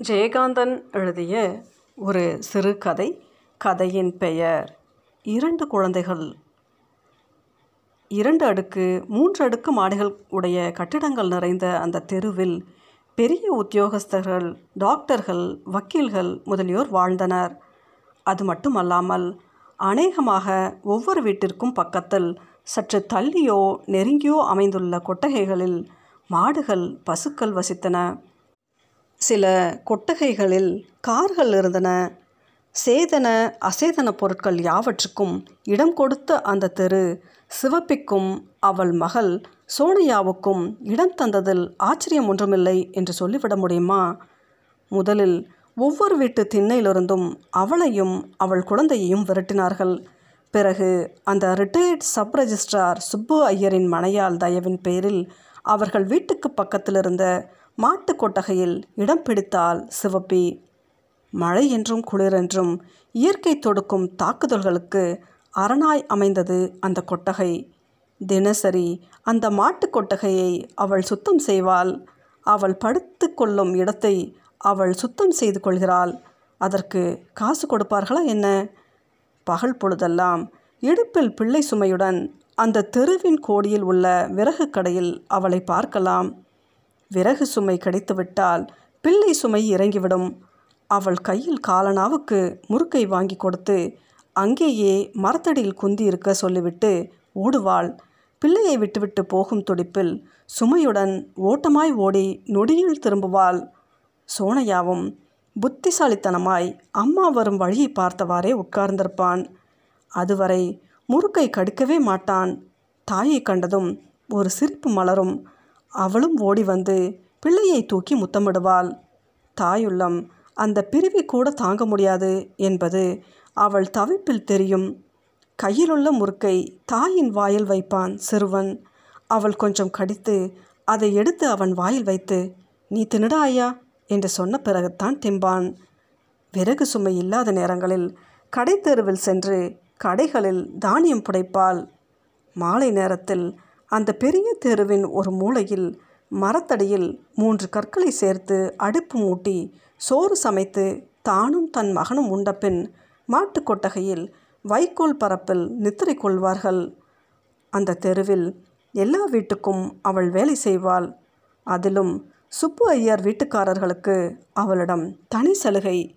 ஜெயகாந்தன் எழுதிய ஒரு சிறுகதை கதையின் பெயர் இரண்டு குழந்தைகள். இரண்டு அடுக்கு மூன்று அடுக்கு மாடிகள் உடைய கட்டிடங்கள் நிறைந்த அந்த தெருவில் பெரிய உத்தியோகஸ்தர்கள் டாக்டர்கள் வக்கீல்கள் முதலியோர் வாழ்ந்தனர். அது மட்டுமல்லாமல் அநேகமாக ஒவ்வொரு வீட்டிற்கும் பக்கத்தில் சற்று தள்ளியோ நெருங்கியோ அமைந்துள்ள கொட்டகைகளில் மாடுகள் பசுக்கள் வசித்தன. சில கொட்டகைகளில் கார்கள் இருந்தன. சேதன அசேதன பொருட்கள் யாவற்றுக்கும் இடம் கொடுத்த அந்த தெரு சிவப்பிக்கும் அவள் மகள் சோனியாவுக்கும் இடம் தந்ததில் ஆச்சரியம் ஒன்றுமில்லை என்று சொல்லிவிட முடியுமா? முதலில் ஒவ்வொரு வீட்டு திண்ணையிலிருந்தும் அவளையும் அவள் குழந்தையையும் விரட்டினார்கள். பிறகு அந்த ரிட்டையர்ட் சப் ரெஜிஸ்ட்ரார் சுப்பு ஐயரின் மனையால் தயவின் பேரில் அவர்கள் வீட்டுக்கு பக்கத்தில் இருந்த மாட்டு கொட்டகையில் இடம் பிடித்தால் சிவப்பி. மழை என்றும் குளிரென்றும் இயற்கை தொடுக்கும் தாக்குதல்களுக்கு அரணாய் அமைந்தது அந்த கொட்டகை. தினசரி அந்த மாட்டு கொட்டகையை அவள் சுத்தம் செய்வாள். அவள் படுத்து கொள்ளும் இடத்தை அவள் சுத்தம் செய்து கொள்கிறாள். அதற்கு காசு கொடுப்பார்களா என்ன? பகல் பொழுதெல்லாம் இடுப்பில் பிள்ளை சுமையுடன் அந்த தெருவின் கோடியில் உள்ள விறகு கடையில் அவளை பார்க்கலாம். விறகு சுமை கிடைத்துவிட்டால் பிள்ளை சுமை இறங்கிவிடும். அவள் கையில் காலனாவுக்கு முறுக்கை வாங்கி கொடுத்து அங்கேயே மரத்தடியில் குந்தி இருக்க சொல்லிவிட்டு ஓடுவாள். பிள்ளையை விட்டுவிட்டு போகும் துடிப்பில் சுமையுடன் ஓட்டமாய் ஓடி நொடியில் திரும்புவாள். சோனையாவும் புத்திசாலித்தனமாய் அம்மா வரும் வழியை பார்த்தவாறே உட்கார்ந்திருப்பான். அதுவரை முறுக்கை கடிக்கவே மாட்டான். தாயை கண்டதும் ஒரு சிரிப்பு மலரும். அவளும் ஓடி வந்து பிள்ளையை தூக்கி முத்தமிடுவாள். தாயுள்ளம் அந்த பிரிவை கூட தாங்க முடியாது என்பது அவள் தவிப்பில் தெரியும். கையிலுள்ள முறுக்கை தாயின் வாயில் வைப்பான் சிறுவன். அவள் கொஞ்சம் கடித்து அதை எடுத்து அவன் வாயில் வைத்து நீ தின்னுடா ஐயா என்று சொன்ன பிறகுத்தான் திம்பான். விறகு சுமை இல்லாத நேரங்களில் கடை தெருவில் சென்று கடைகளில் தானியம் புடைப்பாள். மாலை நேரத்தில் அந்த பெரிய தெருவின் ஒரு மூலையில் மரத்தடியில் மூன்று கற்களை சேர்த்து அடுப்பு மூட்டி சோறு சமைத்து தானும் தன் மகனும் உண்டபின் மாட்டுக் கொட்டகையில் வைக்கோல் பரப்பில் நித்திரை கொள்வார்கள். அந்த தெருவில் எல்லா வீட்டுக்கும் அவள் வேலை செய்வாள். அதிலும் சுப்பு ஐயர் வீட்டுக்காரர்களுக்கு அவளிடம் தனி சலுகை.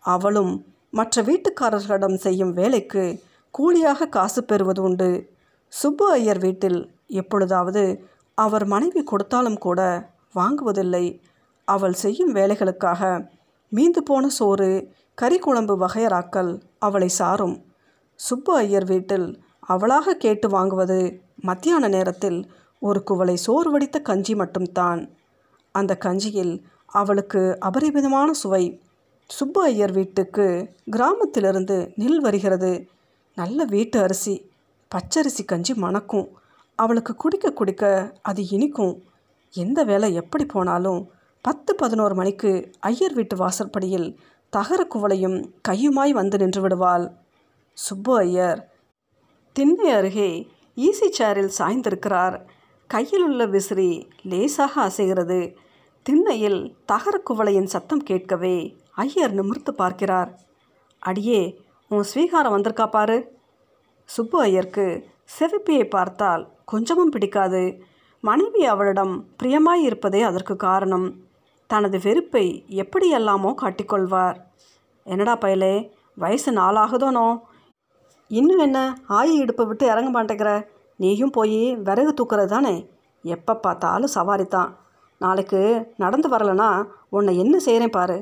அவளும் மற்ற வீட்டுக்காரர்களிடம் செய்யும் வேலைக்கு கூலியாக காசு பெறுவது உண்டு. சுப்பு ஐயர் வீட்டில் எப்பொழுதாவது அவர் மனைவி கொடுத்தாலும் கூட வாங்குவதில்லை. அவள் செய்யும் வேலைகளுக்காக மீந்து போன சோறு கறி குழம்பு வகையராக்கள் அவளை சாரும். சுப்பு ஐயர் வீட்டில் அவளாக கேட்டு வாங்குவது மத்தியான நேரத்தில் ஒரு குவளை சோறு வடித்த கஞ்சி மட்டும்தான். அந்த கஞ்சியில் அவளுக்கு அபரிமிதமான சுவை. சுப்பு ஐயர் வீட்டுக்கு கிராமத்திலிருந்து நெல் வருகிறது. நல்ல வீட்டு அரிசி பச்சரிசி கஞ்சி மணக்கும். அவளுக்கு குடிக்க குடிக்க அது இனிக்கும். எந்த வேலை எப்படி போனாலும் பத்து பதினோரு மணிக்கு ஐயர் வீட்டு வாசற்படியில் தகர குவளையும் கையுமாய் வந்து நின்று விடுவாள். சுப்பு ஐயர் திண்ணை அருகே ஈசி சேரில் சாய்ந்திருக்கிறார். கையில் உள்ள விசிறி லேசாக அசைகிறது. திண்ணையில் தகர குவளையின் சத்தம் கேட்கவே ஐயர் நிமிர்த்து பார்க்கிறார். அடியே உன் ஸ்வீகாரம் வந்திருக்கா பாரு. சுப்பு ஐயருக்கு செவிப்பியை பார்த்தால் கொஞ்சமும் பிடிக்காது. மனைவி அவளிடம் பிரியமாய் இருப்பதே அதற்கு காரணம். தனது வெறுப்பை எப்படியெல்லாமோ காட்டிக்கொள்வார். என்னடா பயலே வயசு நாளாகுதோனோ? இன்னும் என்ன ஆயி இடுப்பை விட்டு இறங்க மாட்டேங்கிற? நீயும் போய் விறகு தூக்குறது தானே? எப்போ பார்த்தாலும் சவாரி தான் நாளைக்கு நடந்து வரலனா உன்னை என்ன செய்கிறேன் பாரு.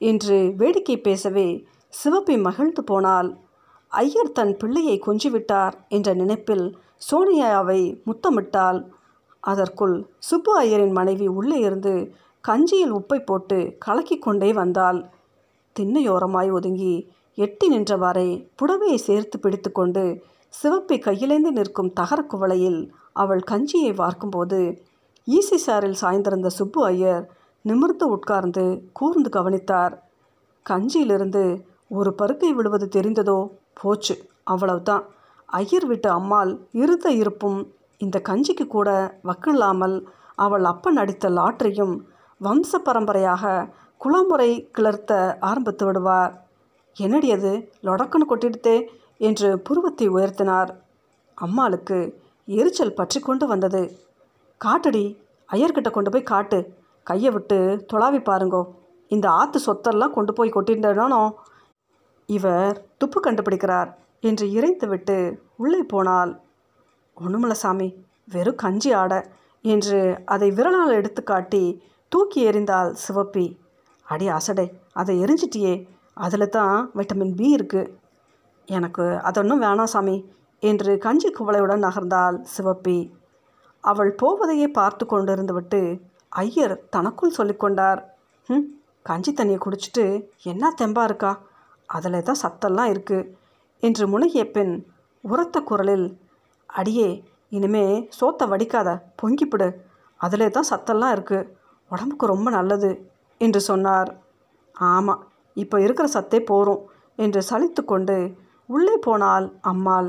என்று வேடிக்கை பேசவே சிவப்பி மகிழ்ந்து போனால் ஐயர் தன் பிள்ளையை கொஞ்சிவிட்டார் என்ற நினைப்பில் சோனியாவை முத்தமிட்டால் அதற்குள் சுப்பு ஐயரின் மனைவி உள்ளே இருந்து கஞ்சியில் உப்பை போட்டு கலக்கி கொண்டே வந்தாள். திண்ணையோரமாய் ஒதுங்கி எட்டி நின்றவாறே புடவையை சேர்த்து பிடித்து கொண்டு சிவப்பை கையிலேந்து நிற்கும் தகரக்குவளையில் அவள் கஞ்சியை வார்க்கும்போது ஈசி சாரில் சாய்ந்திருந்த சுப்பு ஐயர் நிமிர்ந்து உட்கார்ந்து கூர்ந்து கவனித்தார். கஞ்சியிலிருந்து ஒரு பருக்கை விழுவது தெரிந்ததோ? போச்சு அவ்வளவுதான். ஐயர் வீட்டு அம்மாள் இருந்த இருப்பும் இந்த கஞ்சிக்கு கூட வக்கில்லாமல் அவள் அப்பன் அடித்த லாட்டரியும் வம்ச பரம்பரையாக குளமுறை கிளர்த்த ஆரம்பித்து விடுவார். என்னடி அது? லொடக்குன்னு கொட்டிடுத்தே என்று புருவத்தை உயர்த்தினார். அம்மாளுக்கு எரிச்சல் பற்றி கொண்டு வந்தது. காட்டுடி ஐயர்கிட்ட கொண்டு போய் காட்டு. கையை விட்டு துளாவி பாருங்கோ. இந்த ஆற்று சொத்தெல்லாம் கொண்டு போய் கொட்டிட்டனோ இவர் துப்பு கண்டுபிடிக்கிறார். என்று இறைத்துவிட்டு உள்ளே போனால் ஒன்றுமில்ல சாமி வெறும் கஞ்சி ஆட என்று அதை விரலால் எடுத்து காட்டி தூக்கி எறிந்தாள் சிவப்பி. அடி அசடே அதை எரிஞ்சிட்டியே அதில் தான் விட்டமின் பி இருக்குது எனக்கு அதொன்றும் வேணாம் சாமி என்று கஞ்சி குவளையுடன் நகர்ந்தாள் சிவப்பி. அவள் போவதையே பார்த்து கொண்டிருந்துவிட்டு ஐயர் தனக்குள் சொல்லிக்கொண்டார் ம் கஞ்சி தண்ணியை குடிச்சிட்டு என்ன தெம்பா இருக்கா? அதில் தான் சத்தெல்லாம் இருக்குது என்று முனகிய பெண் உரத்த குரலில் அடியே இனிமே சோத்தை வடிக்காத பொங்கிப்பிடு அதிலே தான் சத்தெல்லாம் இருக்குது உடம்புக்கு ரொம்ப நல்லது என்று சொன்னார். ஆமாம் இப்போ இருக்கிற சத்தே போரும் என்று சலித்து கொண்டு உள்ளே போனால் அம்மாள்.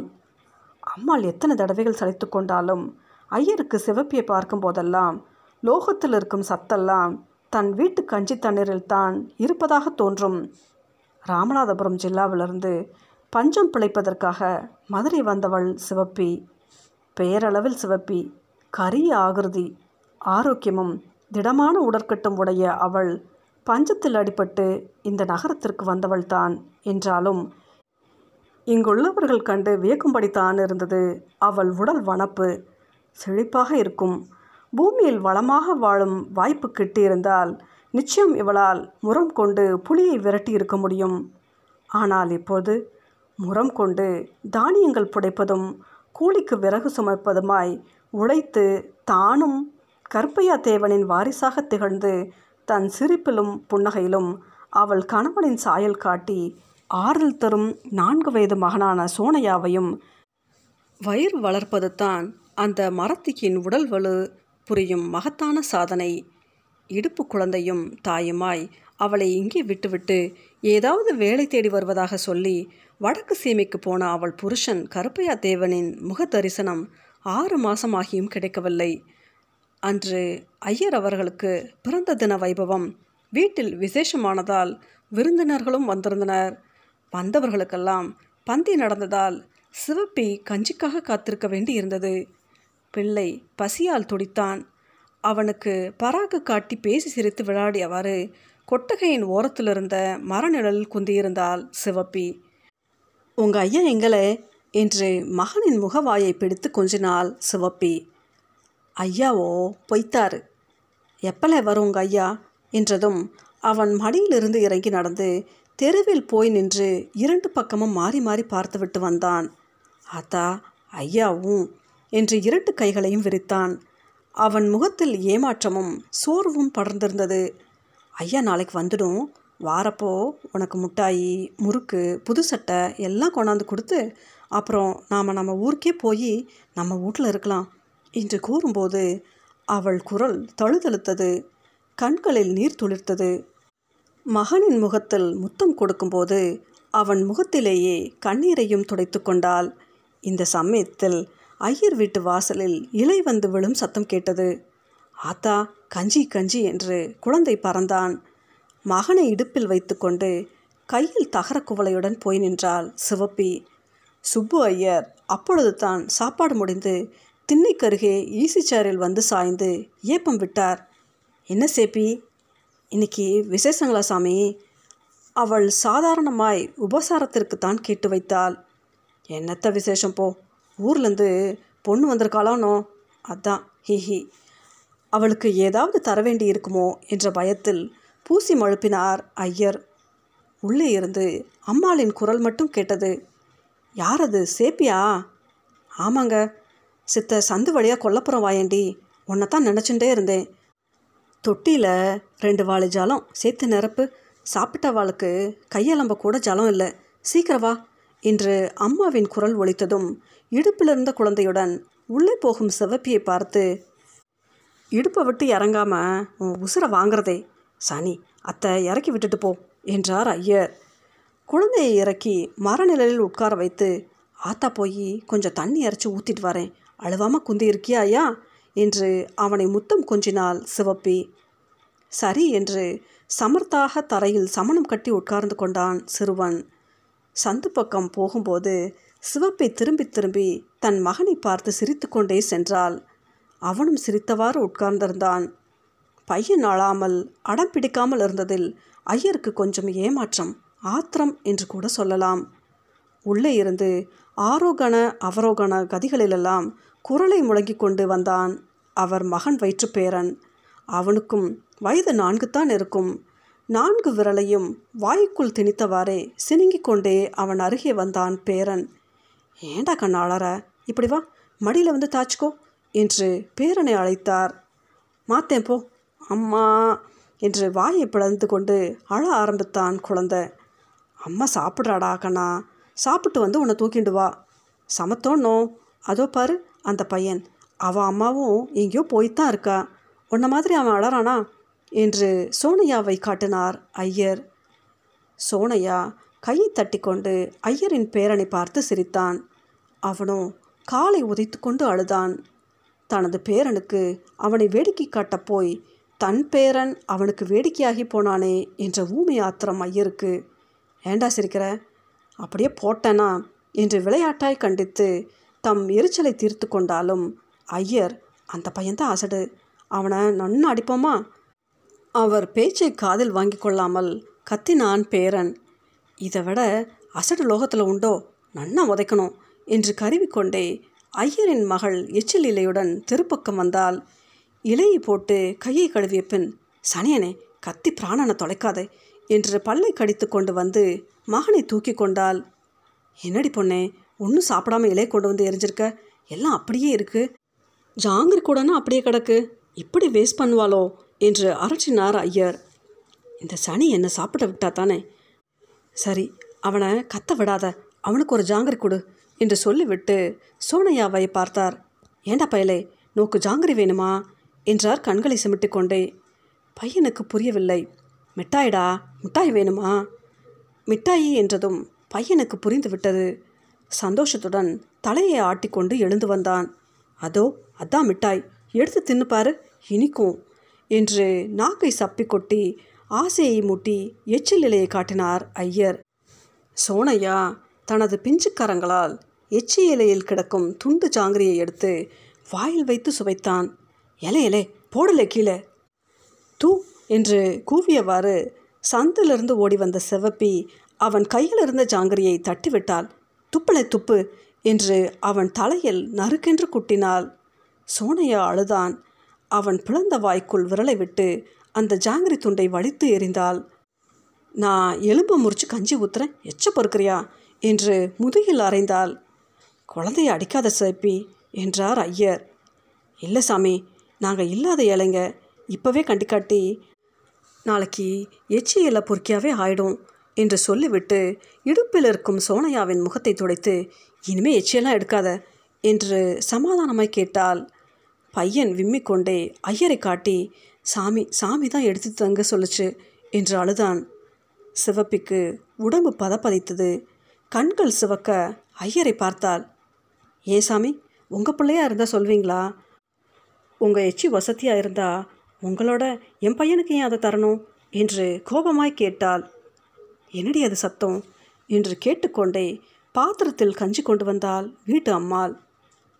அம்மாள் எத்தனை தடவைகள் சலித்து கொண்டாலும் ஐயருக்கு சிவப்பியை பார்க்கும் போதெல்லாம் லோகத்தில் இருக்கும் சத்தெல்லாம் தன் வீட்டு கஞ்சி தண்ணீரில் தான் இருப்பதாக தோன்றும். ராமநாதபுரம் ஜில்லாவிலிருந்து பஞ்சம் பிழைப்பதற்காக மதுரை வந்தவள் சிவப்பி பெயரளவில் சிவப்பி கரிய ஆகிருதி ஆரோக்கியமும் திடமான உடற்கட்டும் உடைய அவள் பஞ்சத்தில் அடிபட்டு இந்த நகரத்திற்கு வந்தவள்தான் என்றாலும் இங்குள்ளவர்கள் கண்டு வியக்கும்படித்தான் இருந்தது அவள் உடல் வனப்பு. செழிப்பாக இருக்கும். பூமியில் வளமாக வாழும் வாய்ப்பு கிட்டியிருந்தால் நிச்சயம் இவளால் முரம் கொண்டு புலியை விரட்டி இருக்க முடியும். ஆனால் இப்போது முரம் கொண்டு தானியங்கள் புடைப்பதும் கூலிக்கு விறகு சுமைப்பதுமாய் உழைத்து தானும் கற்பையா தேவனின் வாரிசாக திகழ்ந்து தன் சிரிப்பிலும் புன்னகையிலும் அவள் கணவனின் சாயல் காட்டி ஆறுதல் தரும் நான்கு வயது மகனான சோனையாவையும் வயிறு வளர்ப்பது தான் அந்த மரத்திக்கின் உடல் வலு புரியும் மகத்தான சாதனை. இடுப்பு குழந்தையும் தாயுமாய் அவளை இங்கே விட்டுவிட்டு ஏதாவது வேலை தேடி வருவதாக சொல்லி வடக்கு சீமைக்கு போன அவள் புருஷன் கருப்பையா தேவனின் முக தரிசனம் ஆறு மாசமாகியும் கிடைக்கவில்லை. அன்று ஐயர் அவர்களுக்கு பிறந்த தின வைபவம் வீட்டில் விசேஷமானதால் விருந்தினர்களும் வந்திருந்தனர். வந்தவர்களுக்கெல்லாம் பந்தி நடந்ததால் சிவப்பி கஞ்சிக்காக காத்திருக்க வேண்டி இருந்தது பிள்ளை பசியால் துடித்தான். அவனுக்கு பராக்கு காட்டி பேசி சிரித்து விளையாடியவாறு கொட்டகையின் ஓரத்தில் இருந்த குந்தியிருந்தால் சிவப்பி. உங்கள் ஐயா எங்களே? என்று மகனின் முகவாயை பிடித்து கொஞ்சினாள் சிவப்பி. ஐயாவோ பொய்த்தாரு எப்பலே வரும் உங்கள் ஐயா? என்றதும் அவன் மடியிலிருந்து இறங்கி நடந்து தெருவில் போய் நின்று இரண்டு பக்கமும் மாறி மாறி பார்த்துவிட்டு வந்தான். ஆத்தா ஐயாவும் என்று இரண்டு கைகளையும் விரித்தான். அவன் முகத்தில் ஏமாற்றமும் சோர்வும் படர்ந்திருந்தது. ஐயா நாளைக்கு வந்துடும். வாரப்போ உனக்கு முட்டாயி முறுக்கு புது சட்டை எல்லாம் கொண்டாந்து கொடுத்து அப்புறம் நாம் நம்ம ஊருக்கே போய் நம்ம வீட்டில் இருக்கலாம் என்று கூறும்போது அவள் குரல் தழுதழுத்தது கண்களில் நீர் துளிர்த்தது. மகனின் முகத்தில் முத்தம் கொடுக்கும்போது அவன் முகத்திலேயே கண்ணீரையும் துடைத்து கொண்டாள். இந்த சமயத்தில் ஐயர் வீட்டு வாசலில் இலை வந்து விழும் சத்தம் கேட்டது. ஆத்தா கஞ்சி கஞ்சி என்று குழந்தை பறந்தான். மகனை இடுப்பில் வைத்துக்கொண்டு கையில் தகர குவளையுடன் போய் நின்றாள் சிவப்பி. சுப்பு ஐயர் அப்பொழுது தான் சாப்பாடு முடிந்து திண்ணைக்கருகே ஈசி சேரில் வந்து சாய்ந்து ஏப்பம் விட்டார். என்ன சேப்பி? இன்னைக்கு விசேஷங்களா சாமி? அவள் சாதாரணமாய் உபசாரத்திற்கு தான் கேட்டு வைத்தாள். என்னத்த விசேஷம் போ? ஊர்லேருந்து பொண்ணு வந்திருக்காளானோ அதான் ஹிஹி அவளுக்கு ஏதாவது தர வேண்டி இருக்குமோ என்ற பயத்தில் பூசி மழுப்பினார் ஐயர். உள்ளே இருந்து அம்மாளின் குரல் மட்டும் கேட்டது யார் அது? சேப்பியா? ஆமாங்க. சித்த சந்து வழியாக கொல்லப்புறம் வாயண்டி. உன்னை தான் நினச்சுட்டே இருந்தேன். தொட்டியில் ரெண்டு வாழை ஜலம் சேர்த்து நிரப்பு. சாப்பிட்ட வாளுக்கு கையலம்ப கூட ஜலம் இல்லை. சீக்கிரம் வா என்று அம்மாவின் குரல் ஒலித்ததும் இடுப்பிலிருந்த குழந்தையுடன் உள்ளே போகும் சிவப்பியை பார்த்து இடுப்பை விட்டு இறங்காமல் உன் உசுரை வாங்குறதே சனி அத்தை இறக்கி விட்டுட்டு போ என்றார் ஐயர். குழந்தையை இறக்கி மரநிழலில் உட்கார வைத்து ஆத்தா போய் கொஞ்சம் தண்ணி இறச்சி ஊற்றிட்டு வரேன். அழுவாமல் குந்தி இருக்கியா ஐயா? என்று அவனை முத்தம் கொஞ்சினாள் சிவப்பி சரி என்று சமர்த்தாக தரையில் சமணம் கட்டி உட்கார்ந்து கொண்டான் சிறுவன். சந்து பக்கம் போகும்போது சிவப்பை திரும்பி திரும்பி தன் மகனை பார்த்து சிரித்து கொண்டே சென்றாள். அவனும் சிரித்தவாறு உட்கார்ந்திருந்தான். பையன் அழாமல் அடம் பிடிக்காமல் இருந்ததில் ஐயருக்கு கொஞ்சம் ஏமாற்றம் ஆத்திரம் என்று கூட சொல்லலாம். உள்ளே இருந்து ஆரோகண அவரோகண கதிகளிலெல்லாம் குரலை முழங்கிக் கொண்டு வந்தான் அவர் மகன் வயிற்றுப்பேரன். அவனுக்கும் வயது நான்குத்தான் இருக்கும். நான்கு விரலையும் வாய்க்குள் திணித்தவாறே சினுங்கிக் கொண்டே அவன் அருகே வந்தான் பேரன். ஏண்டா கண்ணாளர இப்படி வா மடியில் வந்து தாச்சுக்கோ. என்று பேரனை அழைத்தார். மாத்தேன் போ. அம்மா என்று வாயை பிளந்து கொண்டு அழ ஆரம்பித்தான் குழந்தை. அம்மா சாப்பிட்றாடா கண்ணா. சாப்பிட்டு வந்து உன்னை தூக்கிண்டு வா. சமத்தோன்னோ. அதோ பாரு அந்த பையன். அவன் அம்மாவும் எங்கேயோ போய்த்தான் இருக்கா. உன்ன மாதிரி அவன் அழறானா? என்று சோனையாவை காட்டினார் ஐயர். சோனையா கையை தட்டி கொண்டு ஐயரின் பேரனை பார்த்து சிரித்தான். அவனும் காலை உதைத்து கொண்டு அழுதான். தனது பேரனுக்கு அவனை வேடிக்கை காட்டப் போய் தன் பேரன் அவனுக்கு வேடிக்கையாகி போனானே என்ற ஊமை ஆத்திரம் ஐயருக்கு. ஏண்டா சிரிக்கிற? அப்படியே போட்டேனா? என்று விளையாட்டாய் கண்டித்து தம் எரிச்சலை தீர்த்து கொண்டாலும் ஐயர் அந்த பையன்தான் அசடு. அவனை நன்னு அடிப்போமா? அவர் பேச்சை காதில் வாங்கி கொள்ளாமல் கத்தினான் பேரன். இதை விட அசடு லோகத்தில் உண்டோ? நன்னா உதைக்கணும் என்று கருவிக்கொண்டே ஐயரின் மகள் எச்சில் இலையுடன் திருப்பக்கம் வந்தால் இலையை போட்டு கையை கழுவிய பின் சனியனே கத்தி பிராணனை தொலைக்காதே என்று பல்லை கடித்து கொண்டு வந்து மகனை தூக்கி கொண்டாள். என்னடி பொண்ணே ஒன்றும் சாப்பிடாம இலையை கொண்டு வந்து எரிஞ்சிருக்க? எல்லாம் அப்படியே இருக்கு. ஜாங்கிரி கூடனா அப்படியே கிடக்கு. இப்படி வேஸ்ட் பண்ணுவாளோ? என்று அரற்றினார் ஐயர். இந்த சனி என்னை சாப்பிட விட்டா தானே சரி அவனை கத்த விடாத. அவனுக்கு ஒரு ஜாங்கிரி கொடு. என்று சொல்லிவிட்டு சோனையாவை பார்த்தார். ஏண்டா பயலே நோக்கு ஜாங்கிரி வேணுமா? என்றார் கண்களை சிமிட்டு கொண்டே பையனுக்கு புரியவில்லை. மிட்டாய்டா மிட்டாய் வேணுமா? மிட்டாயி என்றதும் பையனுக்கு புரிந்துவிட்டது. சந்தோஷத்துடன் தலையை ஆட்டிக்கொண்டு எழுந்து வந்தான். அதோ அதான் மிட்டாய். எடுத்து தின்னு பாரு இனிக்கும் என்று நாக்கை சப்பி கொட்டி ஆசையை மூட்டி எச்சில் நிலையை காட்டினார் ஐயர். சோனையா தனது பிஞ்சுக்கரங்களால் எச்சி இலையில் கிடக்கும் துண்டு ஜாங்கிரியை எடுத்து வாயில் வைத்து சுவைத்தான். எலே எலே போடலை கீழே. தூ என்று கூவியவாறு சந்திலிருந்து ஓடி வந்த சிவப்பி அவன் கையில் இருந்த ஜாங்கிரியை தட்டிவிட்டாள். துப்பலை துப்பு என்று அவன் தலையில் நறுக்கென்று குட்டினாள். சோனையா அழுதான். அவன் பிளந்த வாய்க்குள் விரலை விட்டு அந்த ஜாங்கிரி துண்டை வலித்து எறிந்தாள். நான் எலும்பு முறிச்சு கஞ்சி ஊத்துறேன். எச்ச பொறுக்கிறியா? என்று முதுகில் அறைந்தாள். குழந்தைய அடிக்காத சிவப்பி என்றார் ஐயர். இல்லை சாமி நாங்கள் இல்லாத ஏழைங்க. இப்போவே கண்டிக்காட்டி நாளைக்கு எச்சி இலை பொறுக்கியாவே ஆயிடும் என்று சொல்லிவிட்டு இடுப்பில் இருக்கும் சோனையாவின் முகத்தை துடைத்து இனிமே எச்சியெல்லாம் எடுக்காத என்று சமாதானமாய் கேட்டால் பையன் விம்மிக்கொண்டே ஐயரை காட்டி சாமி சாமி தான் எடுத்து தங்க சொல்லுச்சு என்று அழுதான். சிவப்பிக்கு உடம்பு பதப்பதைத்தது. கண்கள் சிவக்க ஐயரை பார்த்தாள். ஏ சாமி உங்கள் பிள்ளையாக இருந்தால் சொல்வீங்களா? உங்கள் எச்சி வசதியாக இருந்தால் உங்களோட என் பையனுக்கு ஏன் அதை தரணும்? என்று கோபமாய் கேட்டாள். என்னடி அது சத்தம்? என்று கேட்டுக்கொண்டே பாத்திரத்தில் கஞ்சி கொண்டு வந்தால் வீட்டு அம்மாள்.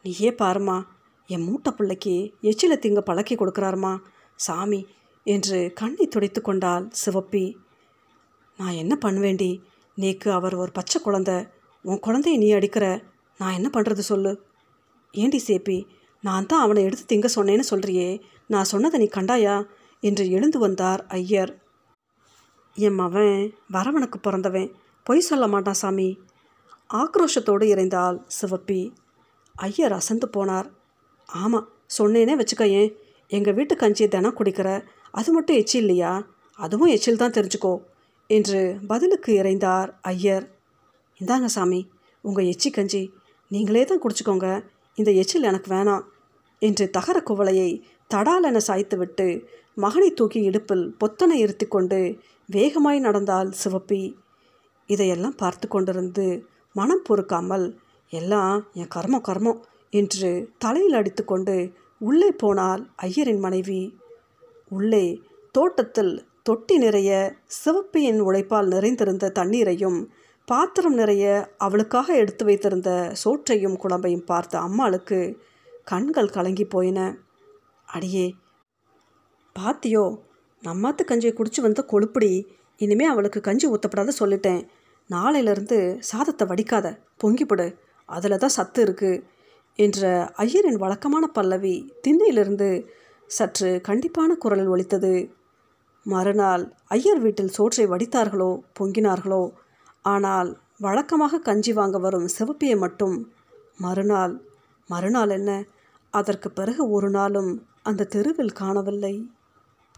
நீயே பாருமா என் மூட்டை பிள்ளைக்கு எச்சில திங்க பழக்கி கொடுக்குறாருமா? சாமி என்று கண்ணை துடைத்து கொண்டாள் சிவப்பி. நான் என்ன பண்ணுவேண்டி? நீக்கு அவர் ஒரு பச்சை குழந்த. உன் குழந்தைய நீ அடிக்கிற. நான் என்ன பண்ணுறது சொல்லு. ஏண்டி சேப்பி நான் தான் அவனை எடுத்து திங்க சொன்னேன்னு சொல்கிறியே நான் சொன்னதை நீ கண்டாயா? என்று எழுந்து வந்தார் ஐயர். என் மவன் வரவனுக்கு பிறந்தவன். பொய் சொல்ல மாட்டான் சாமி. ஆக்ரோஷத்தோடு இறைந்தாள் சிவப்பி. ஐயர் அசந்து போனார். ஆமாம் சொன்னேனே வச்சுக்கயேன். எங்கள் வீட்டு கஞ்சியை தினம் குடிக்கிற. அது மட்டும் எச்சில் இல்லையா? அதுவும் எச்சில் தான் தெரிஞ்சுக்கோ. என்று பதிலுக்கு இறைந்தார் ஐயர். இந்தாங்க சாமி உங்கள் எச்சி கஞ்சி நீங்களே தான் குடிச்சுக்கோங்க. இந்த எச்சில் எனக்கு வேணாம் என்று தகர குவளையை தடாலென சாய்த்துவிட்டு மகனை தூக்கி இடுப்பில் பொத்தனை இருத்தி கொண்டு வேகமாய் நடந்தாள் சிவப்பி. இதையெல்லாம் பார்த்து கொண்டிருந்து மனம் பொறுக்காமல் எல்லாம் என் கர்மம் கர்மம் என்று தலையில் அடித்துக்கொண்டு உள்ளே போனால் ஐயரின் மனைவி. உள்ளே தோட்டத்தில் தொட்டி நிறைய சிவப்பியின் உழைப்பால் நிறைந்திருந்த தண்ணீரையும் பாத்திரம் நிறைய அவளுக்காக எடுத்து வைத்திருந்த சோற்றையும் குழம்பையும் பார்த்த அம்மாளுக்கு கண்கள் கலங்கி போயின. அடியே பாத்தியோ நம்மாத்து கஞ்சியை குடிச்சு வந்த கொழுப்படி. இனிமே அவளுக்கு கஞ்சி ஊற்றப்படாத சொல்லிட்டேன். நாளையிலிருந்து சாதத்தை வடிக்காத பொங்கிப்படு. அதில் தான் சத்து இருக்குது என்ற ஐயரின் வழக்கமான பல்லவி திண்ணையிலிருந்து சற்று கண்டிப்பான குரலில் ஒலித்தது. மறுநாள் ஐயர் வீட்டில் சோற்றை வடித்தார்களோ பொங்கினார்களோ? ஆனால் வழக்கமாக கஞ்சி வாங்க வரும் சிவப்பியை மட்டும். மறுநாள் மறுநாள் என்ன? அதற்கு பிறகு ஒரு நாளும் அந்த தெருவில் காணவில்லை.